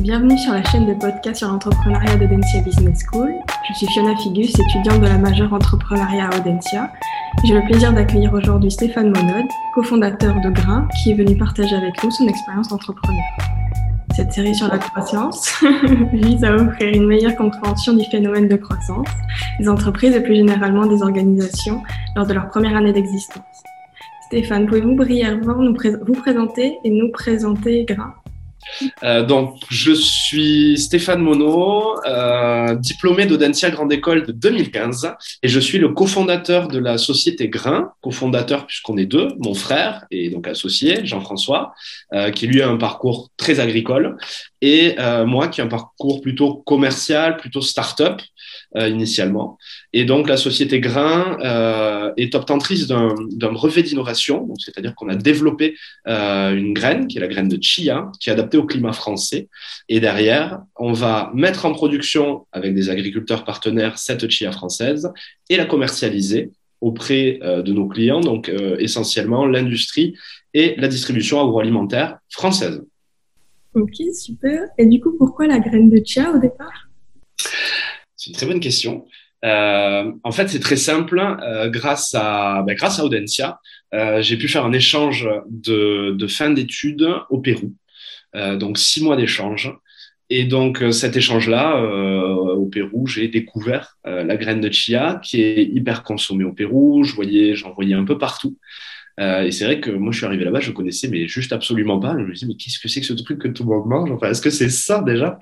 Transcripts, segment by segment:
Bienvenue sur la chaîne de podcast sur l'entrepreneuriat d'Audencia Business School. Je suis Fiona Figus, étudiante de la majeure entrepreneuriat à Audencia. J'ai le plaisir d'accueillir aujourd'hui Stéphane Monod, cofondateur de Grain, qui est venu partager avec nous son expérience d'entrepreneur. Cette série sur la croissance vise à offrir une meilleure compréhension du phénomène de croissance des entreprises et plus généralement des organisations lors de leur première année d'existence. Stéphane, pouvez-vous brièvement vous présenter et nous présenter Grain? Euh, donc, je suis Stéphane Monod, euh, diplômé d'Audencia Grande École de 2015, et je suis le cofondateur de la société Grain, cofondateur puisqu'on est deux, mon frère et donc associé Jean-François, euh, qui lui a un parcours très agricole, et moi qui ai un parcours plutôt commercial, plutôt start-up euh, initialement. Et donc la société Grain euh, est obtentrice d'un brevet d'innovation, c'est-à-dire qu'on a développé euh, une graine qui est la graine de chia, qui est adaptée au climat français. Et derrière, on va mettre en production avec des agriculteurs partenaires cette chia française et la commercialiser auprès de nos clients, donc essentiellement l'industrie et la distribution agroalimentaire française. Ok, super. Et du coup, pourquoi la graine de chia au départ? C'est une très bonne question. Euh, en fait, c'est très simple. Euh, grâce à ben, grâce à Audencia, euh, j'ai pu faire un échange de, de fin d'études au Pérou. Euh, donc six mois d'échange. Et donc cet échange-là, au Pérou, j'ai découvert la graine de chia qui est hyper consommée au Pérou. Je voyais, j'en voyais un peu partout. Euh, et c'est vrai que moi, je suis arrivé là-bas, je connaissais, mais juste absolument pas. Je me disais, mais qu'est-ce que c'est que ce truc que tout le monde mange? Enfin, est-ce que c'est ça déjà?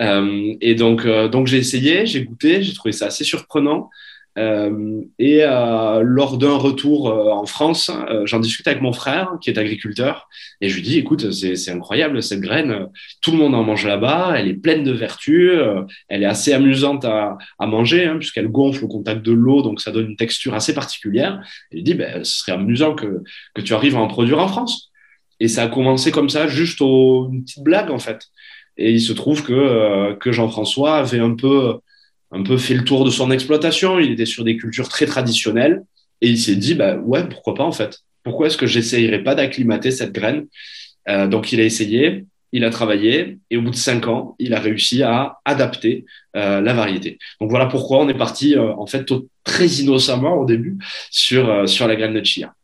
Euh, Et donc, euh, donc j'ai essayé, j'ai goûté, j'ai trouvé ça assez surprenant. Euh, et euh, lors d'un retour euh, en France, j'en discute avec mon frère qui est agriculteur et je lui dis écoute c'est incroyable cette graine, tout le monde en mange là-bas, elle est pleine de vertus, elle est assez amusante à, manger hein, puisqu'elle gonfle au contact de l'eau donc ça donne une texture assez particulière. Et il dit ben, ce serait amusant que, tu arrives à en produire en France. Et ça a commencé comme ça, juste une petite blague en fait. Et il se trouve que, que Jean-François avait un peu un peu fait le tour de son exploitation. Il était sur des cultures très traditionnelles et il s'est dit, bah ouais, pourquoi pas en fait Pourquoi est-ce que j'essayerais pas d'acclimater cette graine? Euh, Donc il a essayé, il a travaillé et au bout de cinq ans, il a réussi à adapter euh, la variété. Donc voilà pourquoi on est parti euh, en fait très innocemment au début sur la graine de chia.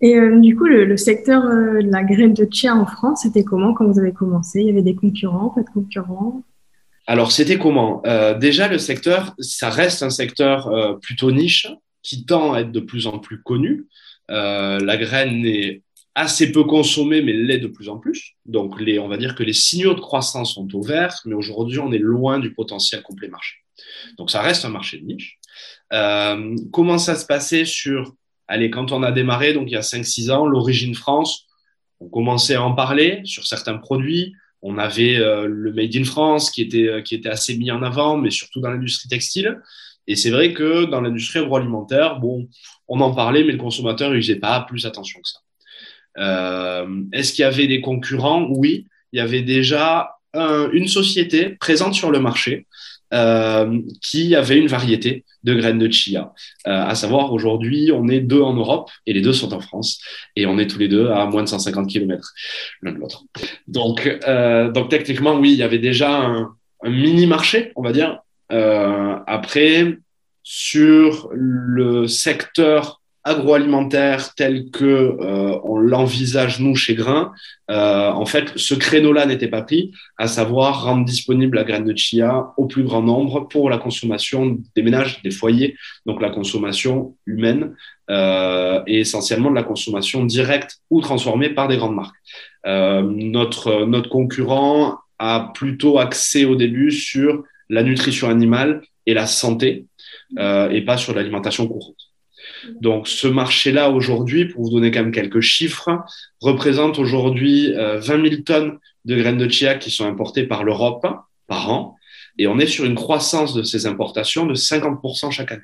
Et du coup, le, le secteur de la graine de chia en France, c'était comment? Quand vous avez commencé? Il y avait des concurrents, pas de concurrents? Alors, c'était comment? Euh, Déjà, le secteur, ça reste un secteur euh, plutôt niche qui tend à être de plus en plus connu. Euh, la graine est assez peu consommée, mais l'est de plus en plus. Donc, on va dire que les signaux de croissance sont au vert, mais aujourd'hui, on est loin du potentiel complet marché. Donc, ça reste un marché de niche. comment ça se passait sur, allez, quand on a démarré, donc il y a 5-6 ans, l'origine France, on commençait à en parler sur certains produits. On avait euh, le Made in France qui était, euh, qui était assez mis en avant, mais surtout dans l'industrie textile. Et c'est vrai que dans l'industrie agroalimentaire, bon, on en parlait, mais le consommateur, il faisait pas plus attention que ça. Euh, Est-ce qu'il y avait des concurrents? Oui, il y avait déjà un, une société présente sur le marché euh, qui avait une variété de graines de chia. Euh, à savoir, aujourd'hui, on est deux en Europe et les deux sont en France et on est tous les deux à moins de 150 km l'un de l'autre. Donc, euh, donc techniquement, oui, il y avait déjà un, un mini marché, on va dire. Euh, après, sur le secteur agroalimentaire tel que euh, on l'envisage nous chez Grain, euh, en fait, ce créneau-là n'était pas pris, à savoir rendre disponible la graine de chia au plus grand nombre pour la consommation des ménages, des foyers, donc la consommation humaine euh, et essentiellement de la consommation directe ou transformée par des grandes marques. Notre concurrent a plutôt axé au début sur la nutrition animale et la santé et pas sur l'alimentation courante. Donc ce marché-là aujourd'hui, pour vous donner quand même quelques chiffres, représente aujourd'hui 20 euh, 000 tonnes de graines de chia qui sont importées par l'Europe par an. Et on est sur une croissance de ces importations de 50% chaque année.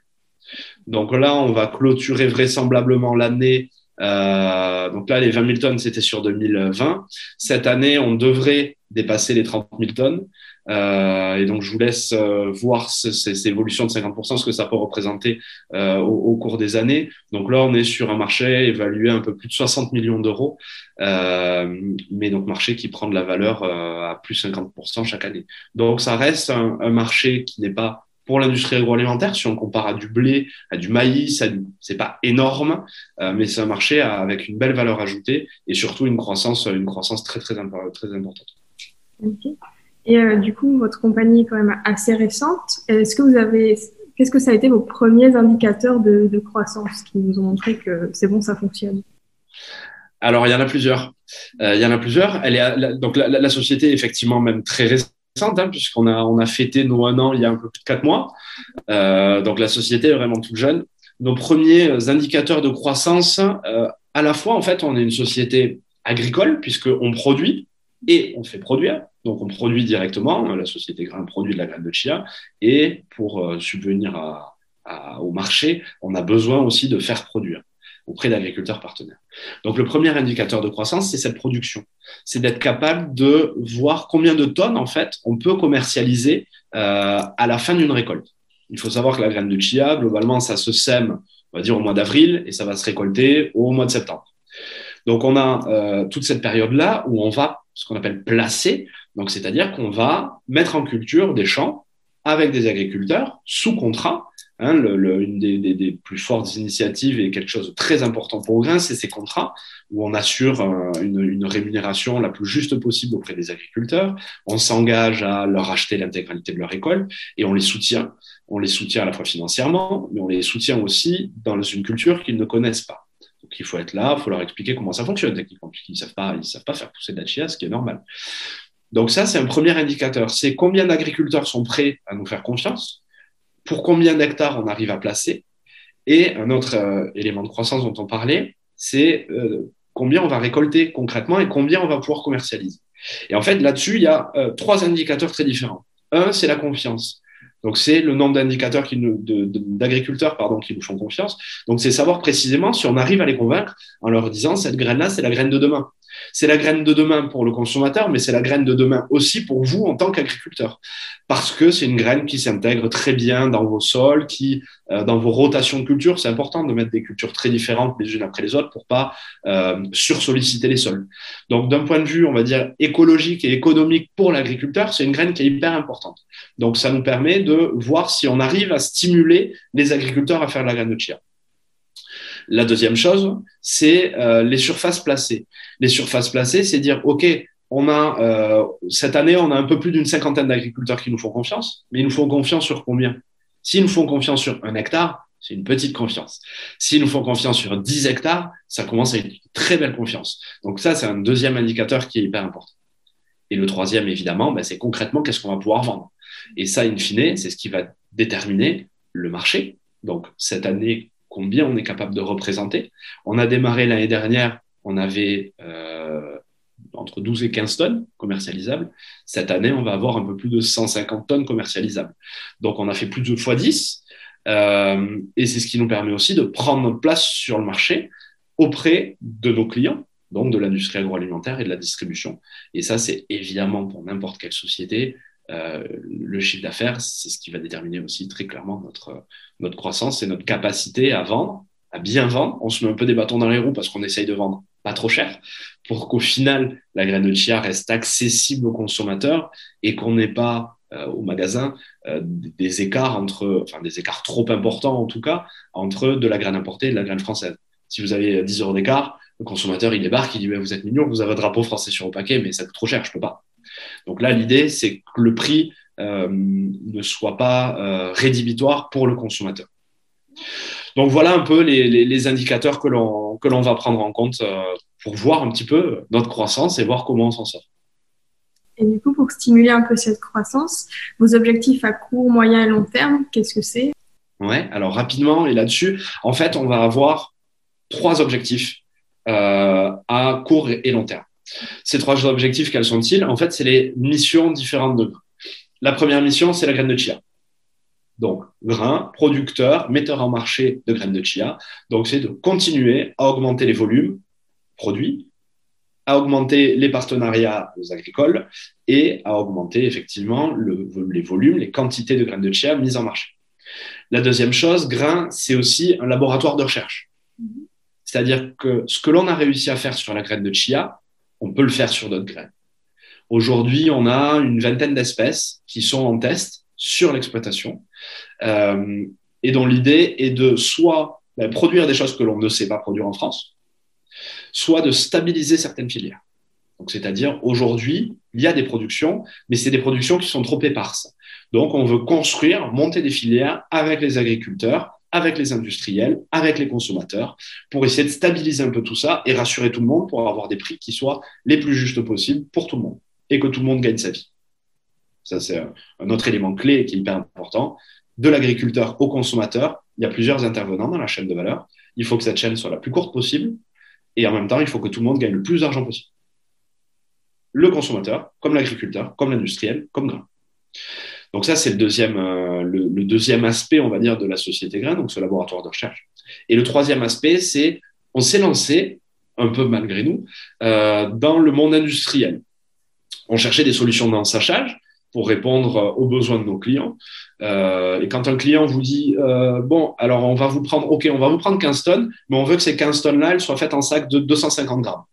Donc là, on va clôturer vraisemblablement l'année Euh, donc là, les 20 000 tonnes, c'était sur 2020. Cette année, on devrait dépasser les 30 000 tonnes. Euh, et donc, je vous laisse euh, voir ces, évolutions de 50%, ce que ça peut représenter euh, au, au, cours des années. Donc là, on est sur un marché évalué à un peu plus de 60 millions d'euros, euh, mais donc marché qui prend de la valeur euh, à plus 50% chaque année. Donc, ça reste un, un marché qui n'est pas pour l'industrie agroalimentaire, si on compare à du blé, à du maïs, c'est pas énorme, euh, mais c'est un marché avec une belle valeur ajoutée et surtout une croissance, une croissance très très, très importante. Et euh, du coup, votre compagnie est quand même assez récente. Est-ce que vous avez, qu'est-ce que ça a été vos premiers indicateurs de, croissance qui nous ont montré que c'est bon, ça fonctionne? Alors, il y en a plusieurs. Euh, il y en a plusieurs. Donc la, société est effectivement même très récente. Hein, puisqu'on a, on a fêté nos un an il y a un peu plus de quatre mois. Euh, donc la société est vraiment toute jeune. Nos premiers indicateurs de croissance, à la fois, en fait, on est une société agricole, puisqu'on produit et on fait produire. Donc, on produit directement. La société Grain produit de la graine de chia. Et pour euh, subvenir au marché, on a besoin aussi de faire produire auprès d'agriculteurs partenaires. Donc, le premier indicateur de croissance, c'est cette production. C'est d'être capable de voir combien de tonnes, en fait, on peut commercialiser euh, à la fin d'une récolte. Il faut savoir que la graine de chia, globalement, ça se sème, on va dire, au mois d'avril et ça va se récolter au mois de septembre. Donc, on a euh, toute cette période-là où on va, ce qu'on appelle placer, donc c'est-à-dire qu'on va mettre en culture des champs avec des agriculteurs sous contrat. Hein, une des, plus fortes initiatives et quelque chose de très important pour Grain, c'est ces contrats où on assure euh, une, rémunération la plus juste possible auprès des agriculteurs. On s'engage à leur acheter l'intégralité de leur récolte et on les soutient. On les soutient à la fois financièrement, mais on les soutient aussi dans une culture qu'ils ne connaissent pas. Donc il faut être là, il faut leur expliquer comment ça fonctionne. Ils ne savent pas, ils savent pas faire pousser de la chia, ce qui est normal. Donc ça, c'est un premier indicateur. C'est combien d'agriculteurs sont prêts à nous faire confiance, pour combien d'hectares on arrive à placer. Et un autre euh, élément de croissance dont on parlait, c'est euh, combien on va récolter concrètement et combien on va pouvoir commercialiser. Et en fait, là-dessus, il y a euh, trois indicateurs très différents. Un, c'est la confiance. Donc, c'est le nombre d'indicateurs d'agriculteurs, qui nous font confiance. Donc, c'est savoir précisément si on arrive à les convaincre en leur disant cette graine-là, c'est la graine de demain. C'est la graine de demain pour le consommateur, mais c'est la graine de demain aussi pour vous en tant qu'agriculteur. Parce que c'est une graine qui s'intègre très bien dans vos sols, qui, euh, dans vos rotations de culture, c'est important de mettre des cultures très différentes les unes après les autres pour pas euh, sursolliciter les sols. Donc, d'un point de vue, on va dire, écologique et économique pour l'agriculteur, c'est une graine qui est hyper importante. Donc, ça nous permet de voir si on arrive à stimuler les agriculteurs à faire la graine de chia. La deuxième chose, c'est euh, les surfaces placées. Les surfaces placées, c'est dire, OK, on a euh, cette année, on a un peu plus d'une cinquantaine d'agriculteurs qui nous font confiance, mais ils nous font confiance sur combien? S'ils nous font confiance sur un hectare, c'est une petite confiance. S'ils nous font confiance sur 10 hectares, ça commence à être une très belle confiance. Donc ça, c'est un deuxième indicateur qui est hyper important. Et le troisième, évidemment, ben, c'est concrètement qu'est-ce qu'on va pouvoir vendre? Et ça, in fine, c'est ce qui va déterminer le marché. Donc cette année, combien on est capable de représenter. On a démarré l'année dernière, on avait euh, entre 12 et 15 tonnes commercialisables. Cette année, on va avoir un peu plus de 150 tonnes commercialisables. Donc, on a fait plus de fois 10. Euh, et c'est ce qui nous permet aussi de prendre place sur le marché auprès de nos clients, donc de l'industrie agroalimentaire et de la distribution. Et ça, c'est évidemment pour n'importe quelle société euh, le chiffre d'affaires, c'est ce qui va déterminer aussi très clairement notre, notre croissance et notre capacité à vendre, à bien vendre. On se met un peu des bâtons dans les roues parce qu'on essaye de vendre pas trop cher pour qu'au final, la graine de chia reste accessible aux consommateurs et qu'on n'ait pas euh, au magasin euh, des écarts entre, enfin des écarts trop importants en tout cas, entre de la graine importée et de la graine française. Si vous avez 10 euros d'écart, le consommateur il débarque, il dit vous êtes mignon, vous avez un drapeau français sur le paquet, mais ça coûte trop cher, je peux pas. Donc là, l'idée, c'est que le prix euh, ne soit pas euh, rédhibitoire pour le consommateur. Donc voilà un peu les, les, les indicateurs que l'on va prendre en compte euh, pour voir un petit peu notre croissance et voir comment on s'en sort. Et du coup, pour stimuler un peu cette croissance, vos objectifs à court, moyen et long terme, qu'est-ce que c'est? Ouais, alors rapidement et là-dessus, en fait, on va avoir trois objectifs euh, à court et long terme. Ces trois objectifs, quels sont-ils? En fait, c'est les missions différentes de La première mission, c'est la graine de chia. Donc, grains, producteurs, metteurs en marché de graines de chia. Donc, c'est de continuer à augmenter les volumes produits, à augmenter les partenariats agricoles et à augmenter effectivement les volumes, les quantités de graines de chia mises en marché. La deuxième chose, grain, c'est aussi un laboratoire de recherche. Mm-hmm. C'est-à-dire que ce que l'on a réussi à faire sur la graine de chia, on peut le faire sur d'autres graines. Aujourd'hui, on a une vingtaine d'espèces qui sont en test sur l'exploitation euh, et dont l'idée est de soit ben, produire des choses que l'on ne sait pas produire en France, soit de stabiliser certaines filières. Donc, c'est-à-dire aujourd'hui, il y a des productions, mais c'est des productions qui sont trop éparses. Donc, on veut construire, monter des filières avec les agriculteurs, avec les industriels, avec les consommateurs, pour essayer de stabiliser un peu tout ça et rassurer tout le monde pour avoir des prix qui soient les plus justes possibles pour tout le monde et que tout le monde gagne sa vie. Ça, c'est un autre élément clé qui est hyper important. De l'agriculteur au consommateur, il y a plusieurs intervenants dans la chaîne de valeur. Il faut que cette chaîne soit la plus courte possible et en même temps, il faut que tout le monde gagne le plus d'argent possible. Le consommateur, comme l'agriculteur, comme l'industriel, comme grain. Donc ça, c'est le deuxième, euh, le, deuxième aspect, on va dire, de la société grain, donc ce laboratoire de recherche. Et le troisième aspect, c'est on s'est lancé, un peu malgré nous, euh, dans le monde industriel. On cherchait des solutions d'ensachage pour répondre aux besoins de nos clients. Euh, et quand un client vous dit, bon, alors on va vous prendre, OK, on va vous prendre 15 tonnes, mais on veut que ces 15 tonnes-là, soient faites en sac de 250 grammes.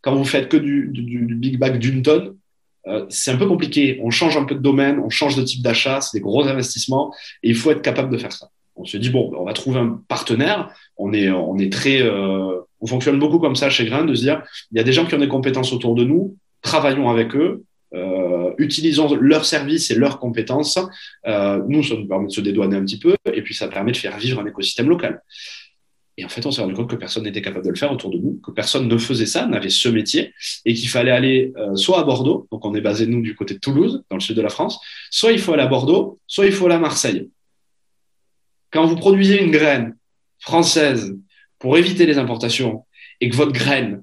Quand vous faites que du big bag d'une tonne, euh, c'est un peu compliqué. On change un peu de domaine, on change de type d'achat, c'est des gros investissements et il faut être capable de faire ça. On se dit bon, on va trouver un partenaire. On est, on est très, euh, on fonctionne beaucoup comme ça chez Grain, de se dire il y a des gens qui ont des compétences autour de nous, travaillons avec eux, euh, utilisons leurs services et leurs compétences. Euh, nous, ça nous permet de se dédouaner un petit peu et puis ça permet de faire vivre un écosystème local. Et en fait, on s'est rendu compte que personne n'était capable de le faire autour de nous, que personne ne faisait ça, n'avait ce métier, et qu'il fallait aller euh, soit à Bordeaux, donc on est basé nous du côté de Toulouse, dans le sud de la France, soit il faut aller à Bordeaux, soit il faut aller à Marseille. Quand vous produisez une graine française pour éviter les importations, et que votre graine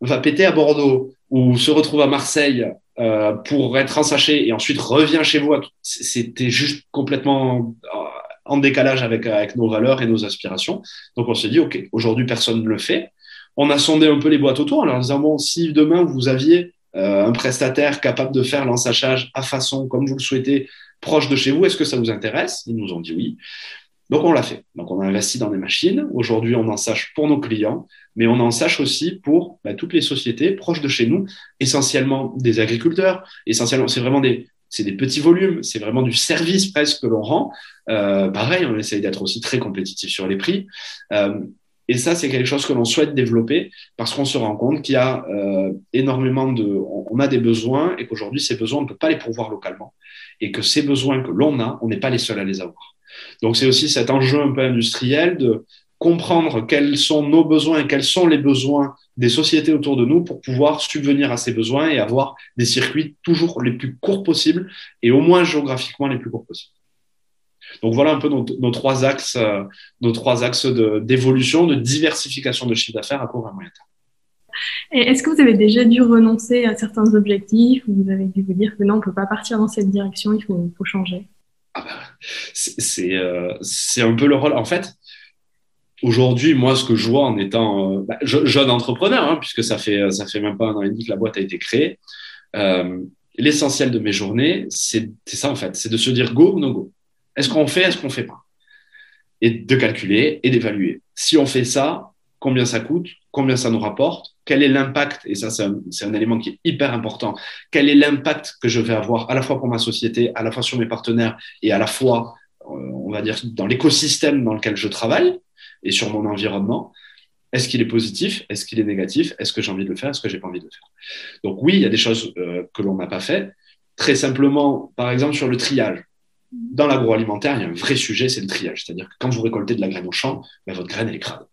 va péter à Bordeaux ou se retrouve à Marseille euh, pour être ensachée et ensuite revient chez vous, c'était juste complètement euh, en décalage avec, avec nos valeurs et nos aspirations. Donc on s'est dit, OK, aujourd'hui personne ne le fait. On a sondé un peu les boîtes autour en leur disant, bon, si demain vous aviez euh, un prestataire capable de faire l'ensachage à façon, comme vous le souhaitez, proche de chez vous, est-ce que ça vous intéresse? Ils nous ont dit oui. Donc on l'a fait. Donc on a investi dans des machines. Aujourd'hui, on en sache pour nos clients, mais on en sache aussi pour bah, toutes les sociétés proches de chez nous, essentiellement des agriculteurs. Essentiellement, c'est vraiment des, c'est des petits volumes, c'est vraiment du service presque que l'on rend. Euh, pareil, on essaye d'être aussi très compétitif sur les prix. Euh, et ça, c'est quelque chose que l'on souhaite développer parce qu'on se rend compte qu'il y a euh, énormément de... On, a des besoins et qu'aujourd'hui, ces besoins, on ne peut pas les pourvoir localement. Et que ces besoins que l'on a, on n'est pas les seuls à les avoir. Donc, c'est aussi cet enjeu un peu industriel de comprendre quels sont nos besoins et quels sont les besoins des sociétés autour de nous pour pouvoir subvenir à ces besoins et avoir des circuits toujours les plus courts possibles et au moins géographiquement les plus courts possibles. Donc voilà un peu nos, trois axes, euh, nos trois axes d'évolution, de, diversification de chiffre d'affaires à court et à moyen terme. Est-ce que vous avez déjà dû renoncer à certains objectifs ou vous avez dû vous dire que non, on ne peut pas partir dans cette direction, il faut, faut changer? Ah bah, euh, C'est un peu le rôle. En fait, aujourd'hui, moi, ce que je vois en étant euh, bah, jeune entrepreneur, hein, puisque ça fait ça fait même pas un an et demi que la boîte a été créée, euh, l'essentiel de mes journées, c'est ça en fait, c'est de se dire go ou no go. Est-ce qu'on fait, est-ce qu'on fait pas, et de calculer et d'évaluer. Si on fait ça, combien ça coûte, combien ça nous rapporte, quel est l'impact, et ça c'est un, un, élément qui est hyper important, quel est l'impact que je vais avoir à la fois pour ma société, à la fois sur mes partenaires et à la fois, euh, on va dire, dans l'écosystème dans lequel je travaille? Et sur mon environnement. Est-ce qu'il est positif? Est-ce qu'il est négatif? Est-ce que j'ai envie de le faire? Est-ce que j'ai pas envie de le faire? Donc oui, il y a des choses euh, que l'on n'a pas fait. Très simplement, par exemple, sur le triage. Dans l'agroalimentaire, il y a un vrai sujet, c'est le triage. C'est-à-dire que quand vous récoltez de la graine au champ, ben, votre graine, elle est crade.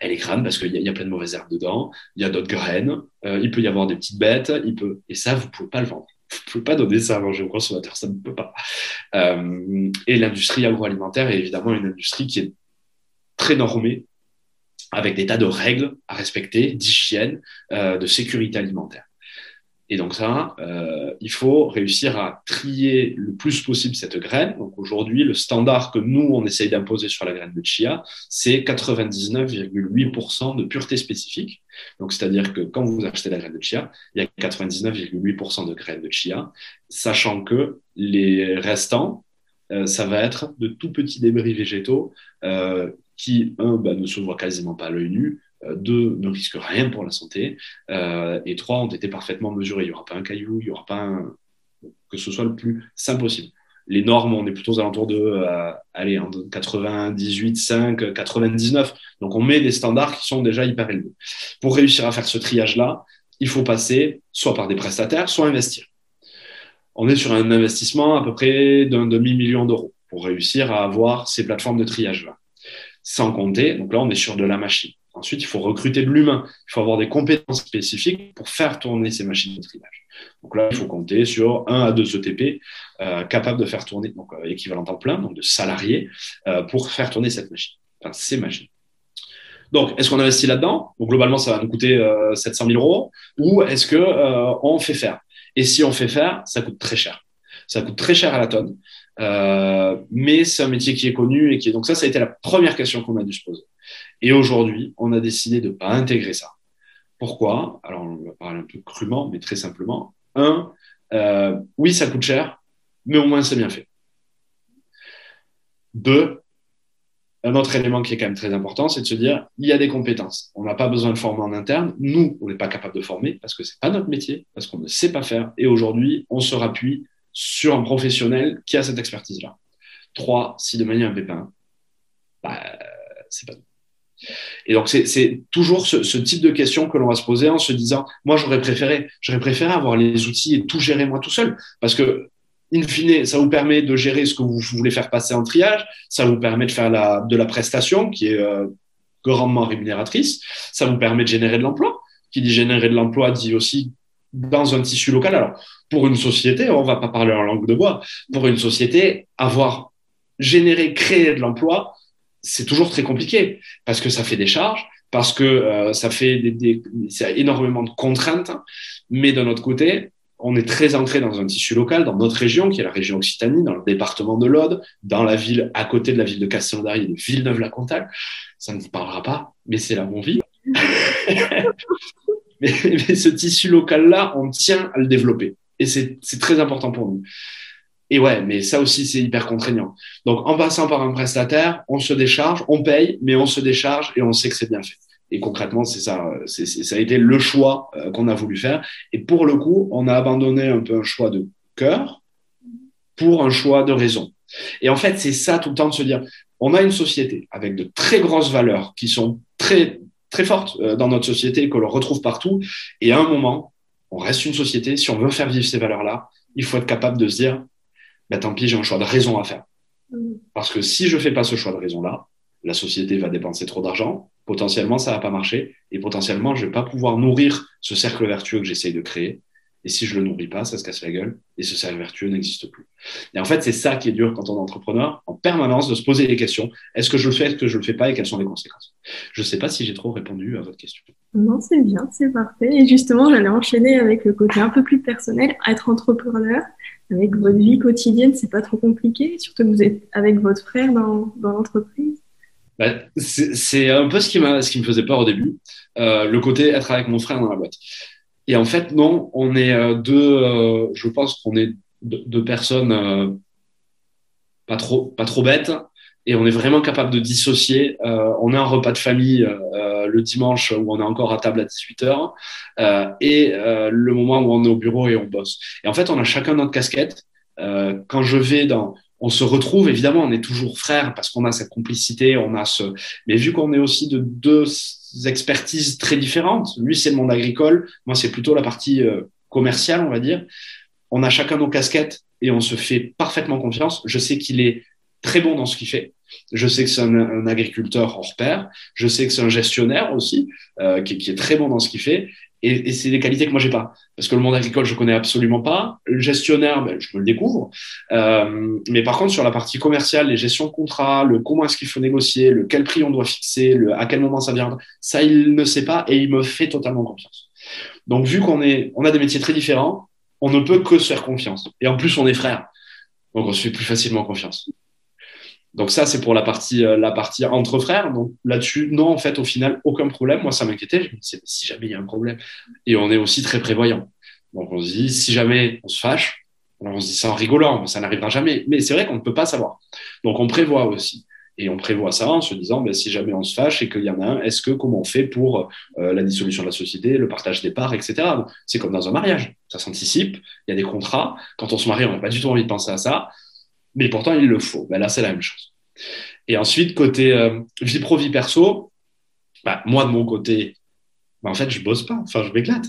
Elle est crade parce qu'il y, y, a plein de mauvaises herbes dedans, il y a d'autres graines, euh, il peut y avoir des petites bêtes, il peut... et ça, vous ne pouvez pas le vendre. Vous ne pouvez pas donner ça à manger aux consommateurs, ça ne peut pas. Euh, et l'industrie agroalimentaire est évidemment une industrie qui est très normé, avec des tas de règles à respecter, d'hygiène, euh, de sécurité alimentaire. Et donc ça, euh, il faut réussir à trier le plus possible cette graine. Donc aujourd'hui, le standard que nous, on essaye d'imposer sur la graine de chia, c'est 99,8% de pureté spécifique. Donc c'est-à-dire que quand vous achetez la graine de chia, il y a 99,8% de graines de chia, sachant que les restants, euh, ça va être de tout petits débris végétaux qui, un, bah, ne se voient quasiment pas à l'œil nu, euh, deux, ne risquent rien pour la santé, euh, et trois, ont été parfaitement mesurés. Il n'y aura pas un caillou, il n'y aura pas un... que ce soit le plus simple possible. Les normes, on est plutôt aux alentours de, euh, allez, 98, 5, 99. Donc, on met des standards qui sont déjà hyper élevés. Pour réussir à faire ce triage-là, il faut passer soit par des prestataires, soit investir. On est sur un investissement à peu près d'un demi-million d'euros pour réussir à avoir ces plateformes de triage-là. Sans compter, donc là, on est sur de la machine. Ensuite, il faut recruter de l'humain. Il faut avoir des compétences spécifiques pour faire tourner ces machines de triage. Donc là, il faut compter sur 1 à 2 ETP euh, capables de faire tourner, donc euh, équivalent temps plein, donc de salariés, euh, pour faire tourner cette machine, ces machines. Donc, est-ce qu'on investit là-dedans? Globalement, ça va nous coûter 700 000 euros. Ou est-ce qu'on on fait faire? Et si on fait faire, ça coûte très cher. Ça coûte très cher à la tonne. Mais c'est un métier qui est connu et qui est... Donc ça, ça a été la première question qu'on a dû se poser. Et aujourd'hui, on a décidé de ne pas intégrer ça. Pourquoi? Alors, on va parler un peu crûment, mais très simplement. Un, euh, oui, ça coûte cher, mais au moins c'est bien fait. Deux, un autre élément qui est quand même très important, c'est de se dire, il y a des compétences. On n'a pas besoin de former en interne. Nous, on n'est pas capable de former parce que c'est pas notre métier, parce qu'on ne sait pas faire. Et aujourd'hui, on se rappuie sur un professionnel qui a cette expertise-là. Trois, si de manière un pépin, bah, c'est pas nous. Et donc, c'est toujours ce, type de question que l'on va se poser en se disant, moi, j'aurais préféré, j'aurais préféré avoir les outils et tout gérer moi tout seul. Parce que, in fine, ça vous permet de gérer ce que vous voulez faire passer en triage, ça vous permet de faire la, de la prestation qui est euh, grandement rémunératrice, ça vous permet de générer de l'emploi. Qui dit générer de l'emploi dit aussi dans un tissu local. Alors, pour une société, on va pas parler en langue de bois, pour une société, avoir généré, créé de l'emploi, c'est toujours très compliqué parce que ça fait des charges, parce que euh, ça fait des, énormément de contraintes. Mais d'un autre côté, on est très ancré dans un tissu local, dans notre région, qui est la région Occitanie, dans le département de l'Aude, dans la ville à côté de la ville de Castelnaudary de Villeneuve-la-Comtale. Ça ne vous parlera pas, mais c'est là où on vit. mais, ce tissu local-là, on tient à le développer. Et c'est très important pour nous. Et ouais, mais ça aussi, c'est hyper contraignant. Donc, en passant par un prestataire, on se décharge, on paye, mais on se décharge et on sait que c'est bien fait. Et concrètement, c'est ça, c'est, ça a été le choix euh, qu'on a voulu faire. Et pour le coup, on a abandonné un peu un choix de cœur pour un choix de raison. Et en fait, c'est ça tout le temps de se dire, on a une société avec de très grosses valeurs qui sont très, très fortes euh, dans notre société, que l'on retrouve partout. Et à un moment, on reste une société. Si on veut faire vivre ces valeurs-là, il faut être capable de se dire, bah, tant pis, j'ai un choix de raison à faire. Mm. Parce que si je fais pas ce choix de raison-là, la société va dépenser trop d'argent, potentiellement ça va pas marcher, et potentiellement je vais pas pouvoir nourrir ce cercle vertueux que j'essaye de créer. Et si je le nourris pas, ça se casse la gueule, et ce cercle vertueux n'existe plus. Et en fait, c'est ça qui est dur quand on est entrepreneur, en permanence, de se poser les questions. Est-ce que je le fais, est-ce que je le fais pas, et quelles sont les conséquences? Je sais pas si j'ai trop répondu à votre question. Non, c'est bien, c'est parfait. Et justement, j'allais enchaîner avec le côté un peu plus personnel, être entrepreneur avec votre vie quotidienne, c'est pas trop compliqué, surtout que vous êtes avec votre frère dans, dans l'entreprise bah, C'est un peu ce qui, ce qui me faisait peur au début, euh, le côté être avec mon frère dans la boîte. Et en fait, non, on est euh, deux, euh, je pense qu'on est deux, personnes euh, pas, trop, pas trop bêtes, et on est vraiment capable de dissocier. Euh, on a un repas de famille euh, le dimanche où on est encore à table à 18h euh, et le moment où on est au bureau et on bosse. Et en fait, on a chacun notre casquette. quand je vais dans, on se retrouve évidemment, on est toujours frères parce qu'on a cette complicité, on a ce. Mais vu qu'on est aussi de deux expertises très différentes, lui c'est le monde agricole, moi c'est plutôt la partie commerciale, on va dire. On a chacun nos casquettes et on se fait parfaitement confiance. Je sais qu'il est très bon dans ce qu'il fait. Je sais que c'est un, agriculteur hors pair. Je sais que c'est un gestionnaire aussi, euh, qui, est très bon dans ce qu'il fait. Et, c'est des qualités que moi j'ai pas, parce que le monde agricole je connais absolument pas. Le gestionnaire, ben, je me le découvre. Euh, mais par contre sur la partie commerciale, les gestions de contrat, le comment est-ce qu'il faut négocier, le quel prix on doit fixer, le à quel moment ça viendra, ça il ne sait pas et il me fait totalement confiance. Donc, vu qu'on on a des métiers très différents, on ne peut que se faire confiance. Et en plus, on est frères. Donc, on se fait plus facilement confiance. Donc, ça, c'est pour la partie, euh, la partie entre frères. Donc, là-dessus, non, en fait, au final, aucun problème. Moi, ça m'inquiétait. Je me disais, si jamais il y a un problème. Et on est aussi très prévoyant. Donc, on se dit, si jamais on se fâche, on se dit ça en rigolant, ça n'arrivera jamais. Mais c'est vrai qu'on ne peut pas savoir. Donc, on prévoit aussi. Et on prévoit ça en se disant, ben, si jamais on se fâche et qu'il y en a un, est-ce que comment on fait pour euh, la dissolution de la société, le partage des parts, etc. C'est comme dans un mariage, ça s'anticipe, il y a des contrats. Quand on se marie, on n'a pas du tout envie de penser à ça, mais pourtant il le faut. Ben, là, c'est la même chose. Et ensuite, côté euh, vie pro, vie perso, ben, moi de mon côté, ben, en fait, je bosse pas, enfin, je m'éclate.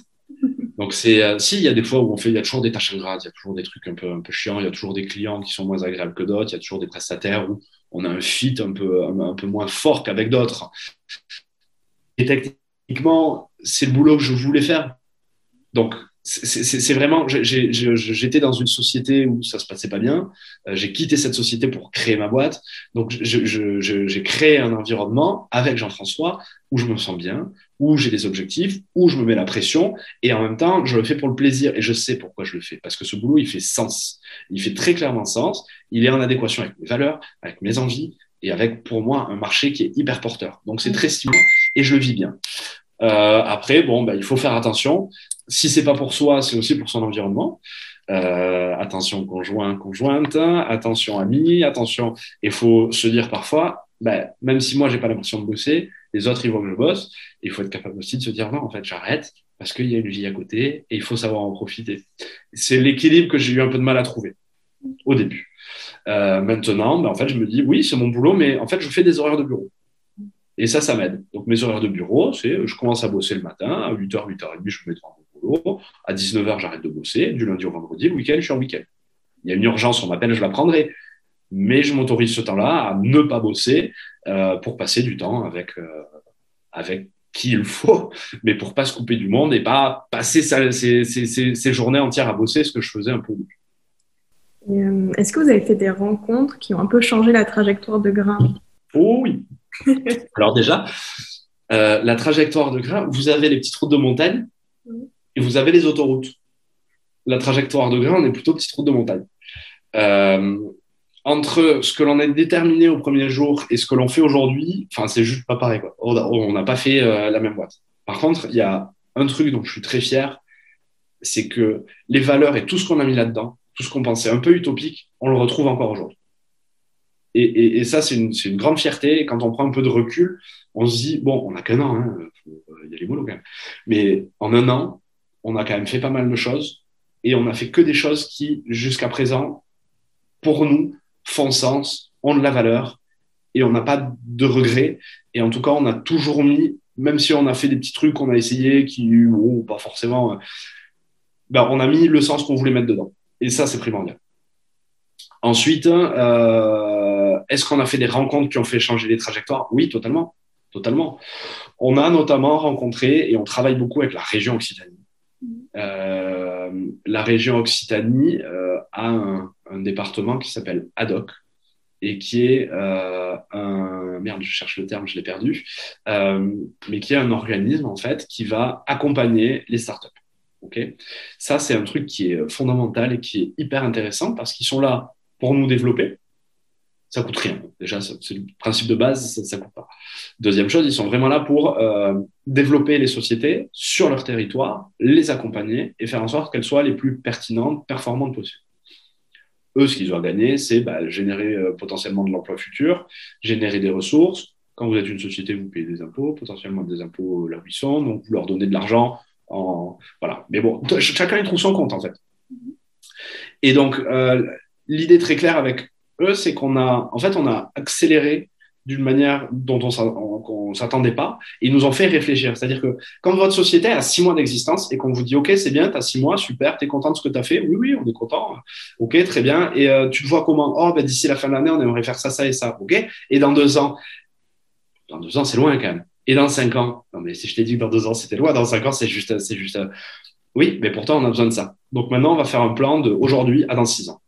Donc, c'est, euh, si, il y a des fois où on fait, il y a toujours des tâches ingrates, il y a toujours des trucs un peu, un peu chiants, il y a toujours des clients qui sont moins agréables que d'autres, il y a toujours des prestataires où on a un fit un peu, un, peu moins fort qu'avec d'autres. Et techniquement, c'est le boulot que je voulais faire. Donc, c'est vraiment, j'étais dans une société où ça se passait pas bien. Euh, j'ai quitté cette société pour créer ma boîte. Donc, j'ai créé un environnement avec Jean-François où je me sens bien, où j'ai des objectifs, où je me mets la pression. Et en même temps, je le fais pour le plaisir. Et je sais pourquoi je le fais. Parce que ce boulot, il fait sens. Il fait très clairement sens. Il est en adéquation avec mes valeurs, avec mes envies et avec, pour moi, un marché qui est hyper porteur. Donc, c'est très stimulant et je le vis bien. Euh, après, bon, bah, il faut faire attention. Si c'est pas pour soi, c'est aussi pour son environnement. Euh, attention conjoint, conjointe, attention ami, attention. Il faut se dire parfois, bah, même si moi j'ai pas l'impression de bosser, les autres ils voient que je bosse. Il faut être capable aussi de se dire non, en fait, j'arrête parce qu'il y a une vie à côté et il faut savoir en profiter. C'est l'équilibre que j'ai eu un peu de mal à trouver au début. Euh, maintenant, bah, en fait, je me dis oui, c'est mon boulot, mais en fait, je fais des horaires de bureau. Et ça, ça m'aide. Donc, mes horaires de bureau, c'est je commence à bosser le matin, à 8h, 8h30, je me mets devant boulot. À 19h, j'arrête de bosser. Du lundi au vendredi, le week-end, je suis en week-end. Il y a une urgence, on m'appelle, je la prendrai. Mais je m'autorise ce temps-là à ne pas bosser euh, pour passer du temps avec, euh, avec qui il faut, mais pour pas se couper du monde et pas passer ces, journées entières à bosser, ce que je faisais un peu. Euh, est-ce que vous avez fait des rencontres qui ont un peu changé la trajectoire de Grain? Oh oui, Alors déjà, euh, la trajectoire de grain, vous avez les petites routes de montagne? Et vous avez les autoroutes. La trajectoire de grain, on est plutôt petite route de montagne. Euh, entre ce que l'on a déterminé au premier jour et ce que l'on fait aujourd'hui, enfin, c'est juste pas pareil. On n'a pas fait euh, la même boîte. Par contre, il y a un truc dont je suis très fier, c'est que les valeurs et tout ce qu'on a mis là-dedans, tout ce qu'on pensait un peu utopique, on le retrouve encore aujourd'hui. Et, ça, c'est une, grande fierté. quand on prend un peu de recul, on se dit, bon, on n'a qu'un an, hein, il y a les mots quand même. Mais en un an, on a quand même fait pas mal de choses. Et on a fait que des choses qui, jusqu'à présent, pour nous, font sens, ont de la valeur. Et on n'a pas de regrets. Et en tout cas, on a toujours mis, même si on a fait des petits trucs qu'on a essayé qui, oh, pas forcément, euh, ben, on a mis le sens qu'on voulait mettre dedans. Et ça, c'est primordial. Ensuite, euh, est-ce qu'on a fait des rencontres qui ont fait changer les trajectoires? Oui, totalement. Totalement. On a notamment rencontré, et on travaille beaucoup avec la région Occitanie. Euh, la région Occitanie euh, a un, département qui s'appelle ADOC et qui est un merde, je cherche le terme, je l'ai perdu, mais qui est un organisme en fait qui va accompagner les startups. Ok, ça c'est un truc qui est fondamental et qui est hyper intéressant parce qu'ils sont là pour nous développer. Ça coûte rien. Déjà, c'est le principe de base, ça, ne coûte pas. Deuxième chose, ils sont vraiment là pour euh, développer les sociétés sur leur territoire, les accompagner et faire en sorte qu'elles soient les plus pertinentes, performantes possibles. Eux, ce qu'ils ont à gagner, c'est bah, générer euh, potentiellement de l'emploi futur, générer des ressources. Quand vous êtes une société, vous payez des impôts, potentiellement des impôts là où ils sont, donc vous leur donnez de l'argent. En... Voilà. Mais bon, chacun y trouve son compte, en fait. Et donc, euh, l'idée très claire avec eux, c'est qu'on a, en fait, on a accéléré d'une manière dont on ne s'attendait pas, et ils nous ont fait réfléchir. C'est-à-dire que quand votre société a six mois d'existence et qu'on vous dit, OK, c'est bien, tu as six mois, super, tu es content de ce que tu as fait, oui, oui, on est content, OK, très bien, et euh, tu te vois comment, oh, ben, d'ici la fin de l'année, on aimerait faire ça, ça et ça, OK, et dans deux ans, dans deux ans, c'est loin quand même, et dans cinq ans, non, mais si je t'ai dit que dans deux ans, c'était loin, dans cinq ans, c'est juste, c'est juste, oui, mais pourtant, on a besoin de ça. Donc maintenant, on va faire un plan de aujourd'hui à dans six ans.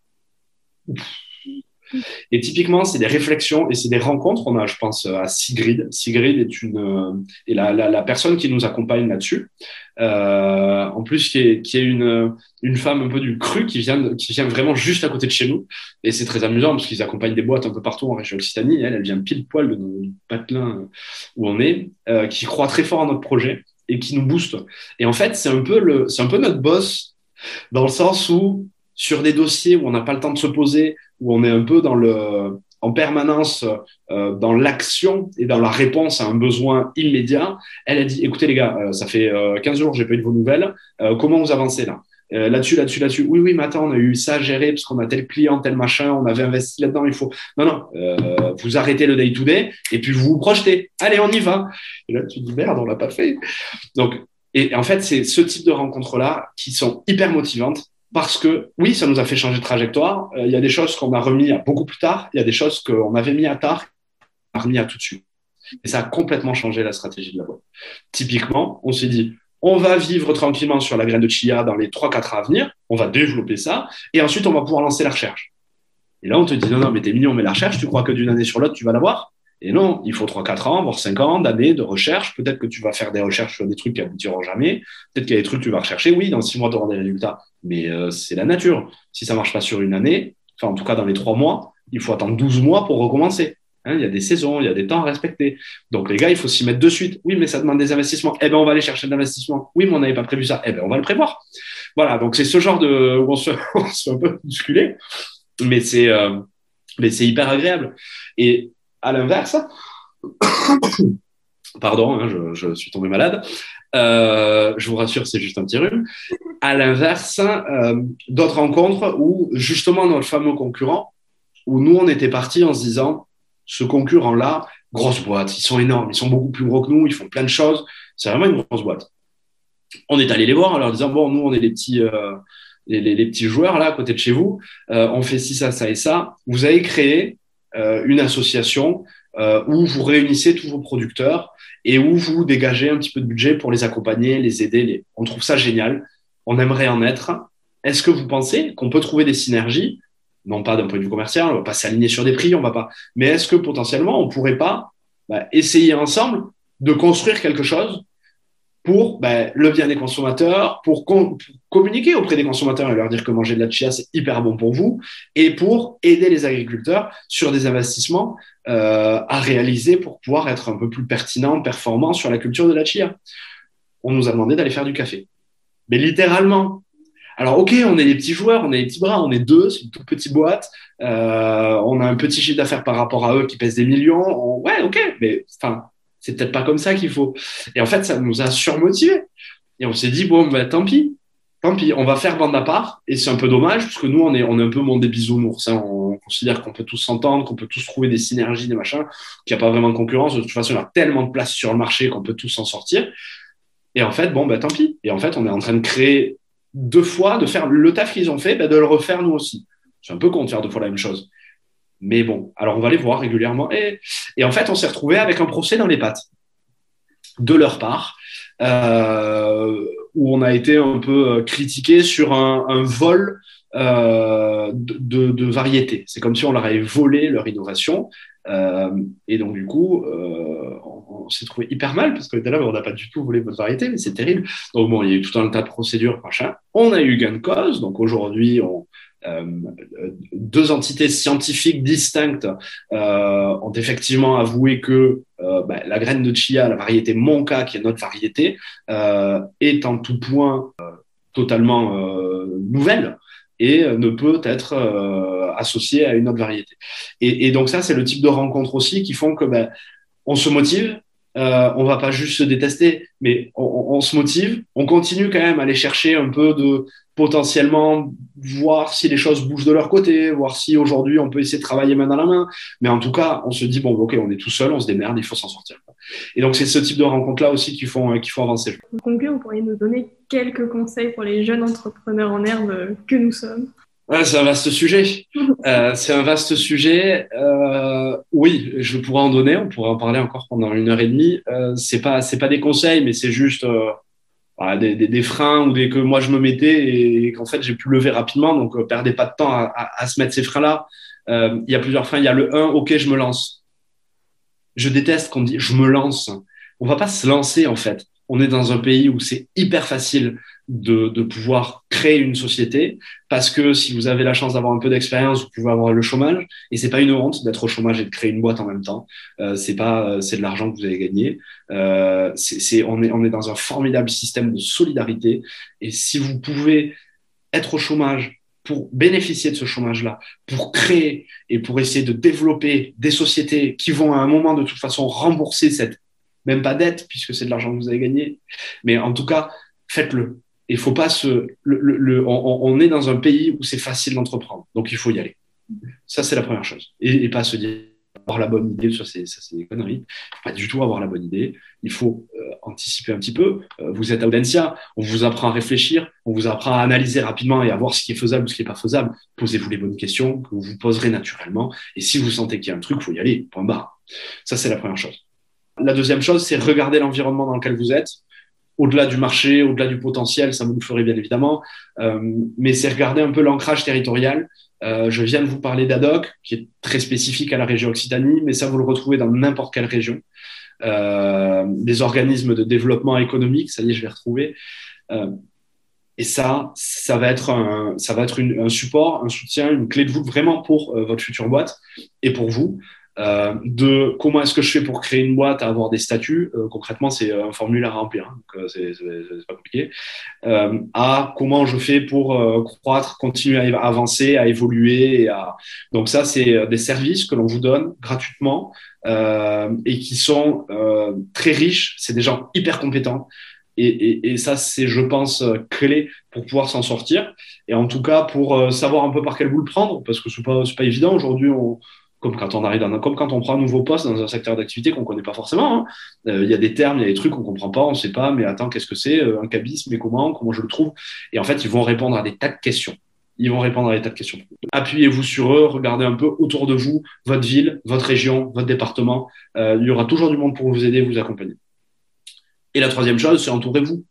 Et typiquement, c'est des réflexions et c'est des rencontres. On a, je pense, à Sigrid. Sigrid est une euh, et la, personne qui nous accompagne là-dessus. Euh, en plus, qui est, est une, une femme un peu du cru qui vient, qui vient vraiment juste à côté de chez nous. Et c'est très amusant parce qu'ils accompagnent des boîtes un peu partout en région Occitanie. Elle, elle vient pile poil de nos patelins où on est, euh, qui croit très fort en notre projet et qui nous booste. Et en fait, c'est un peu le, c'est un peu notre boss dans le sens où sur des dossiers où on n'a pas le temps de se poser, où on est un peu dans en permanence euh, dans l'action et dans la réponse à un besoin immédiat, elle a dit, écoutez les gars, euh, ça fait euh, 15 jours j'ai pas eu de vos nouvelles, euh, comment vous avancez là? Euh, là-dessus, là-dessus, là-dessus. Oui, oui, mais attends, on a eu ça à gérer parce qu'on a tel client, tel machin, on avait investi là-dedans, il faut. Non, non, vous arrêtez le day-to-day et puis vous vous projetez. Allez, on y va. Et là, tu dis merde, on l'a pas fait. Donc, et en fait, c'est ce type de rencontres-là qui sont hyper motivantes parce que oui, ça nous a fait changer de trajectoire. Euh, il y a des choses qu'on a remis à beaucoup plus tard. Il y a des choses qu'on avait mis à tard, on a remis à tout de suite. Et ça a complètement changé la stratégie de la boîte. Typiquement, on s'est dit, on va vivre tranquillement sur la graine de chia dans les 3-4 ans à venir, on va développer ça, et ensuite on va pouvoir lancer la recherche. Et là, on te dit, non, non, mais t'es mignon, mais la recherche, tu crois que d'une année sur l'autre, tu vas l'avoir? Et non, il faut 3-4 ans, voire 5 ans d'années de recherche. Peut-être que tu vas faire des recherches sur des trucs qui aboutiront jamais. Peut-être qu'il y a des trucs que tu vas rechercher. Oui, dans 6 mois, tu auras des résultats. Mais euh, c'est la nature. Si ça marche pas sur une année, enfin, en tout cas, dans les 3 mois, il faut attendre 12 mois pour recommencer. Hein, il y a des saisons, il y a des temps à respecter. Donc, les gars, il faut s'y mettre de suite. Oui, mais ça demande des investissements. Eh ben, on va aller chercher de l'investissement. Oui, mais on n'avait pas prévu ça. Eh ben, on va le prévoir. Voilà. Donc, c'est ce genre de, où on se, on se fait un peu bousculer. Mais c'est, euh, mais c'est hyper agréable. Et à l'inverse, pardon, hein, je, suis tombé malade. Euh, je vous rassure, c'est juste un petit rhume. À l'inverse, euh, d'autres rencontres où justement notre fameux concurrent, où nous on était partis en se disant, ce concurrent-là, grosse boîte, ils sont énormes, ils sont beaucoup plus gros que nous, ils font plein de choses, c'est vraiment une grosse boîte. On est allé les voir en leur disant, bon, nous on est les petits, euh, les, petits joueurs là à côté de chez vous, on fait ci, ça, ça et ça. Vous avez créé une association euh, où vous réunissez tous vos producteurs et où vous dégagez un petit peu de budget pour les accompagner, les aider. Les... On trouve ça génial. On aimerait en être. Est-ce que vous pensez qu'on peut trouver des synergies? Non pas d'un point de vue commercial, on va pas s'aligner sur des prix, on va pas. Mais est-ce que potentiellement on pourrait pas bah, essayer ensemble de construire quelque chose pour ben, le bien des consommateurs, pour, communiquer auprès des consommateurs et leur dire que manger de la chia, c'est hyper bon pour vous, et pour aider les agriculteurs sur des investissements euh, à réaliser pour pouvoir être un peu plus pertinent, performant sur la culture de la chia. On nous a demandé d'aller faire du café. Mais littéralement. Alors, OK, on est les petits joueurs, on est les petits bras, on est deux, c'est une toute petite boîte, euh, on a un petit chiffre d'affaires par rapport à eux qui pèsent des millions. On... Ouais, OK, mais enfin, c'est peut-être pas comme ça qu'il faut. Et en fait, ça nous a surmotivés. Et on s'est dit, bon, ben, tant pis. Tant pis, on va faire bande à part. Et c'est un peu dommage, parce que nous, on est, on est un peu monde des bisounours. Hein. On considère qu'on peut tous s'entendre, qu'on peut tous trouver des synergies, des machins, qu'il n'y a pas vraiment de concurrence. De toute façon, il y a tellement de place sur le marché qu'on peut tous s'en sortir. Et en fait, bon, ben, tant pis. Et en fait, on est en train de créer deux fois, de faire le taf qu'ils ont fait, ben, de le refaire nous aussi. C'est un peu con de faire deux fois la même chose. Mais bon, alors on va les voir régulièrement. Et, en fait, on s'est retrouvé avec un procès dans les pattes de leur part, euh, où on a été un peu critiqué sur un, vol euh, de, de, variétés. C'est comme si on leur avait volé leur innovation. Euh, et donc, du coup, euh, on, s'est trouvé hyper mal parce que là, on n'a pas du tout volé votre variété, mais c'est terrible. Donc, bon, il y a eu tout un tas de procédures, machin. On a eu gain de cause. Donc, aujourd'hui, on, euh, deux entités scientifiques distinctes euh, ont effectivement avoué que euh, bah, la graine de chia, la variété Monca, qui est notre variété, est en tout point totalement nouvelle et ne peut être associée à une autre variété. Et, donc ça, c'est le type de rencontres aussi qui font que bah, on se motive, euh, on va pas juste se détester, mais on, on, se motive. On continue quand même à aller chercher un peu de potentiellement voir si les choses bougent de leur côté, voir si aujourd'hui on peut essayer de travailler main dans la main. Mais en tout cas, on se dit bon, ok, on est tout seul, on se démerde, il faut s'en sortir. Et donc c'est ce type de rencontres là aussi qui font qui font avancer. Pour conclure, vous pourriez nous donner quelques conseils pour les jeunes entrepreneurs en herbe que nous sommes? Ouais, c'est un vaste sujet. Euh, c'est un vaste sujet. Euh, oui, je pourrais en donner. On pourrait en parler encore pendant une heure et demie. Euh, c'est pas, c'est pas des conseils, mais c'est juste euh, voilà, des, des, des, freins ou des que moi je me mettais et, qu'en fait j'ai pu lever rapidement. Donc, euh, perdez pas de temps à, à, à se mettre ces freins-là. il y a plusieurs freins. Il y a le 1, ok, je me lance. Je déteste qu'on dit je me lance. On va pas se lancer en fait. On est dans un pays où c'est hyper facile de, de, pouvoir créer une société parce que si vous avez la chance d'avoir un peu d'expérience, vous pouvez avoir le chômage et c'est pas une honte d'être au chômage et de créer une boîte en même temps. Euh, c'est pas, euh, c'est de l'argent que vous avez gagné. Euh, c'est, on est, on est dans un formidable système de solidarité et si vous pouvez être au chômage pour bénéficier de ce chômage-là, pour créer et pour essayer de développer des sociétés qui vont à un moment de toute façon rembourser cette même pas dette puisque c'est de l'argent que vous avez gagné, mais en tout cas faites-le il faut pas se. On, est dans un pays où c'est facile d'entreprendre, donc il faut y aller. Ça, c'est la première chose. Et, pas se dire avoir la bonne idée, ça c'est, ça, c'est des conneries. Pas du tout avoir la bonne idée. Il faut euh, anticiper un petit peu. Euh, vous êtes à Audencia, on vous apprend à réfléchir, on vous apprend à analyser rapidement et à voir ce qui est faisable ou ce qui n'est pas faisable. Posez-vous les bonnes questions que vous vous poserez naturellement. Et si vous sentez qu'il y a un truc, il faut y aller. Point barre. Ça, c'est la première chose. La deuxième chose, c'est regarder l'environnement dans lequel vous êtes au-delà du marché, au-delà du potentiel, ça vous le ferait bien évidemment, euh, mais c'est regarder un peu l'ancrage territorial. Euh, je viens de vous parler d'ADOC, qui est très spécifique à la région Occitanie, mais ça vous le retrouvez dans n'importe quelle région. Euh, des organismes de développement économique, ça y est, je vais retrouver. et ça, ça va être, un, ça va être un support, un soutien, une clé de voûte vraiment pour votre future boîte et pour vous. Euh, de comment est-ce que je fais pour créer une boîte avoir des statuts, euh, concrètement c'est un formulaire à remplir, hein, donc euh, c'est pas compliqué, à comment je fais pour croître, continuer à avancer, à évoluer. À... Donc ça c'est des services que l'on vous donne gratuitement et qui sont très riches, c'est des gens hyper compétents. Et, et, et, ça, c'est, je pense, clé pour pouvoir s'en sortir. Et en tout cas, pour savoir un peu par quel bout le prendre, parce que c'est pas, pas évident. Aujourd'hui, on, comme quand on arrive dans comme quand on prend un nouveau poste dans un secteur d'activité qu'on connaît pas forcément. Hein. Euh, il y a des termes, il y a des trucs qu'on comprend pas, on sait pas, mais attends, qu'est-ce que c'est euh, un cabis, mais comment, comment je le trouve? Et en fait, ils vont répondre à des tas de questions. Ils vont répondre à des tas de questions. Appuyez-vous sur eux, regardez un peu autour de vous, votre ville, votre région, votre département. Euh, il y aura toujours du monde pour vous aider, vous accompagner. Et la troisième chose, c'est entourez-vous,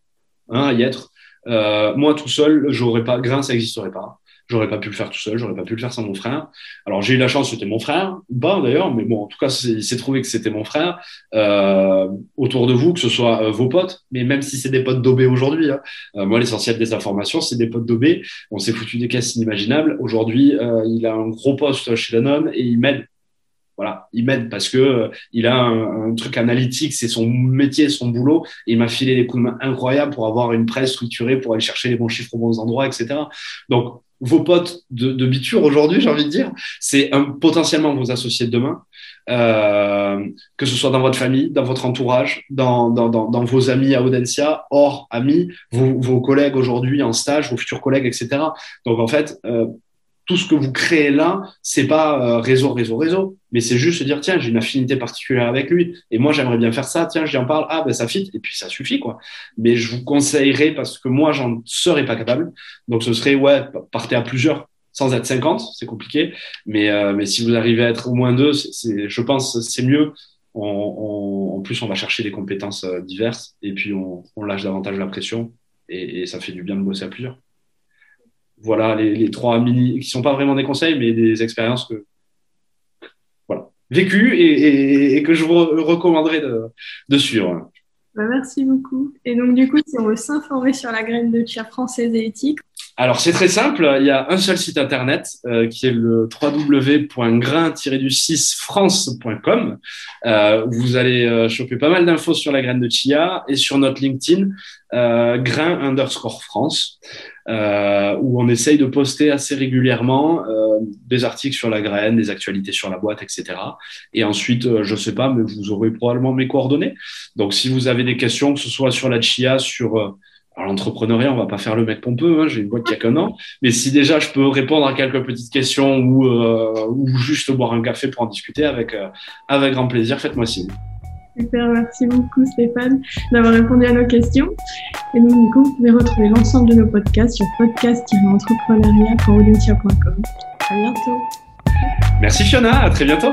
hein, y être. moi, tout seul, j'aurais pas, grain, ça n'existerait pas. J'aurais pas pu le faire tout seul, j'aurais pas pu le faire sans mon frère. Alors j'ai eu la chance, c'était mon frère, bah d'ailleurs, mais bon, en tout cas, il s'est trouvé que c'était mon frère euh, autour de vous, que ce soit euh, vos potes, mais même si c'est des potes d'OB aujourd'hui. Hein. Euh, moi, l'essentiel des informations, c'est des potes d'OB. On s'est foutu des caisses inimaginables. Aujourd'hui, euh, il a un gros poste chez Danone et il m'aide voilà, il m'aide parce que il a un, un truc analytique, c'est son métier, son boulot. Et il m'a filé des coups de main incroyables pour avoir une presse structurée, pour aller chercher les bons chiffres aux bons endroits, etc. Donc, vos potes de, de Biture aujourd'hui, j'ai envie de dire, c'est potentiellement vos associés de demain, euh, que ce soit dans votre famille, dans votre entourage, dans, dans, dans, dans vos amis à Audencia, hors amis, vos, vos collègues aujourd'hui en stage, vos futurs collègues, etc. Donc en fait, euh, tout ce que vous créez là, c'est pas euh, réseau, réseau, réseau, mais c'est juste se dire tiens, j'ai une affinité particulière avec lui. Et moi j'aimerais bien faire ça, tiens, j'y en parle, ah ben ça fit. Et puis ça suffit quoi. Mais je vous conseillerais parce que moi j'en serais pas capable, donc ce serait ouais, partez à plusieurs sans être 50, c'est compliqué, mais euh, mais si vous arrivez à être au moins deux, c'est, je pense c'est mieux. On, en plus, on va chercher des compétences euh, diverses. Et puis on, lâche davantage la pression. Et ça fait du bien de bosser à plusieurs voilà les, trois mini qui sont pas vraiment des conseils, mais des expériences que voilà vécues et, que je vous recommanderais de, suivre. Bah, merci beaucoup. Et donc du coup, si on veut s'informer sur la graine de chia française et éthique, alors, c'est très simple. Il y a un seul site internet euh, qui est le www.grain-du6france.com. Euh, vous allez euh, choper pas mal d'infos sur la graine de chia et sur notre LinkedIn, euh, grain underscore France, où on essaye de poster assez régulièrement des articles sur la graine, des actualités sur la boîte, etc. Et ensuite, je sais pas, mais vous aurez probablement mes coordonnées. Donc, si vous avez des questions, que ce soit sur la chia, sur alors l'entrepreneuriat, on va pas faire le mec pompeux, hein, j'ai une boîte qui a qu'un an, mais si déjà je peux répondre à quelques petites questions ou, euh, ou juste boire un café pour en discuter avec, euh, avec grand plaisir, faites-moi signe. Super, merci beaucoup Stéphane d'avoir répondu à nos questions. Et donc du coup, vous pouvez retrouver l'ensemble de nos podcasts sur podcast-entrepreneuriat.audencia.com. À bientôt. Merci Fiona, à très bientôt.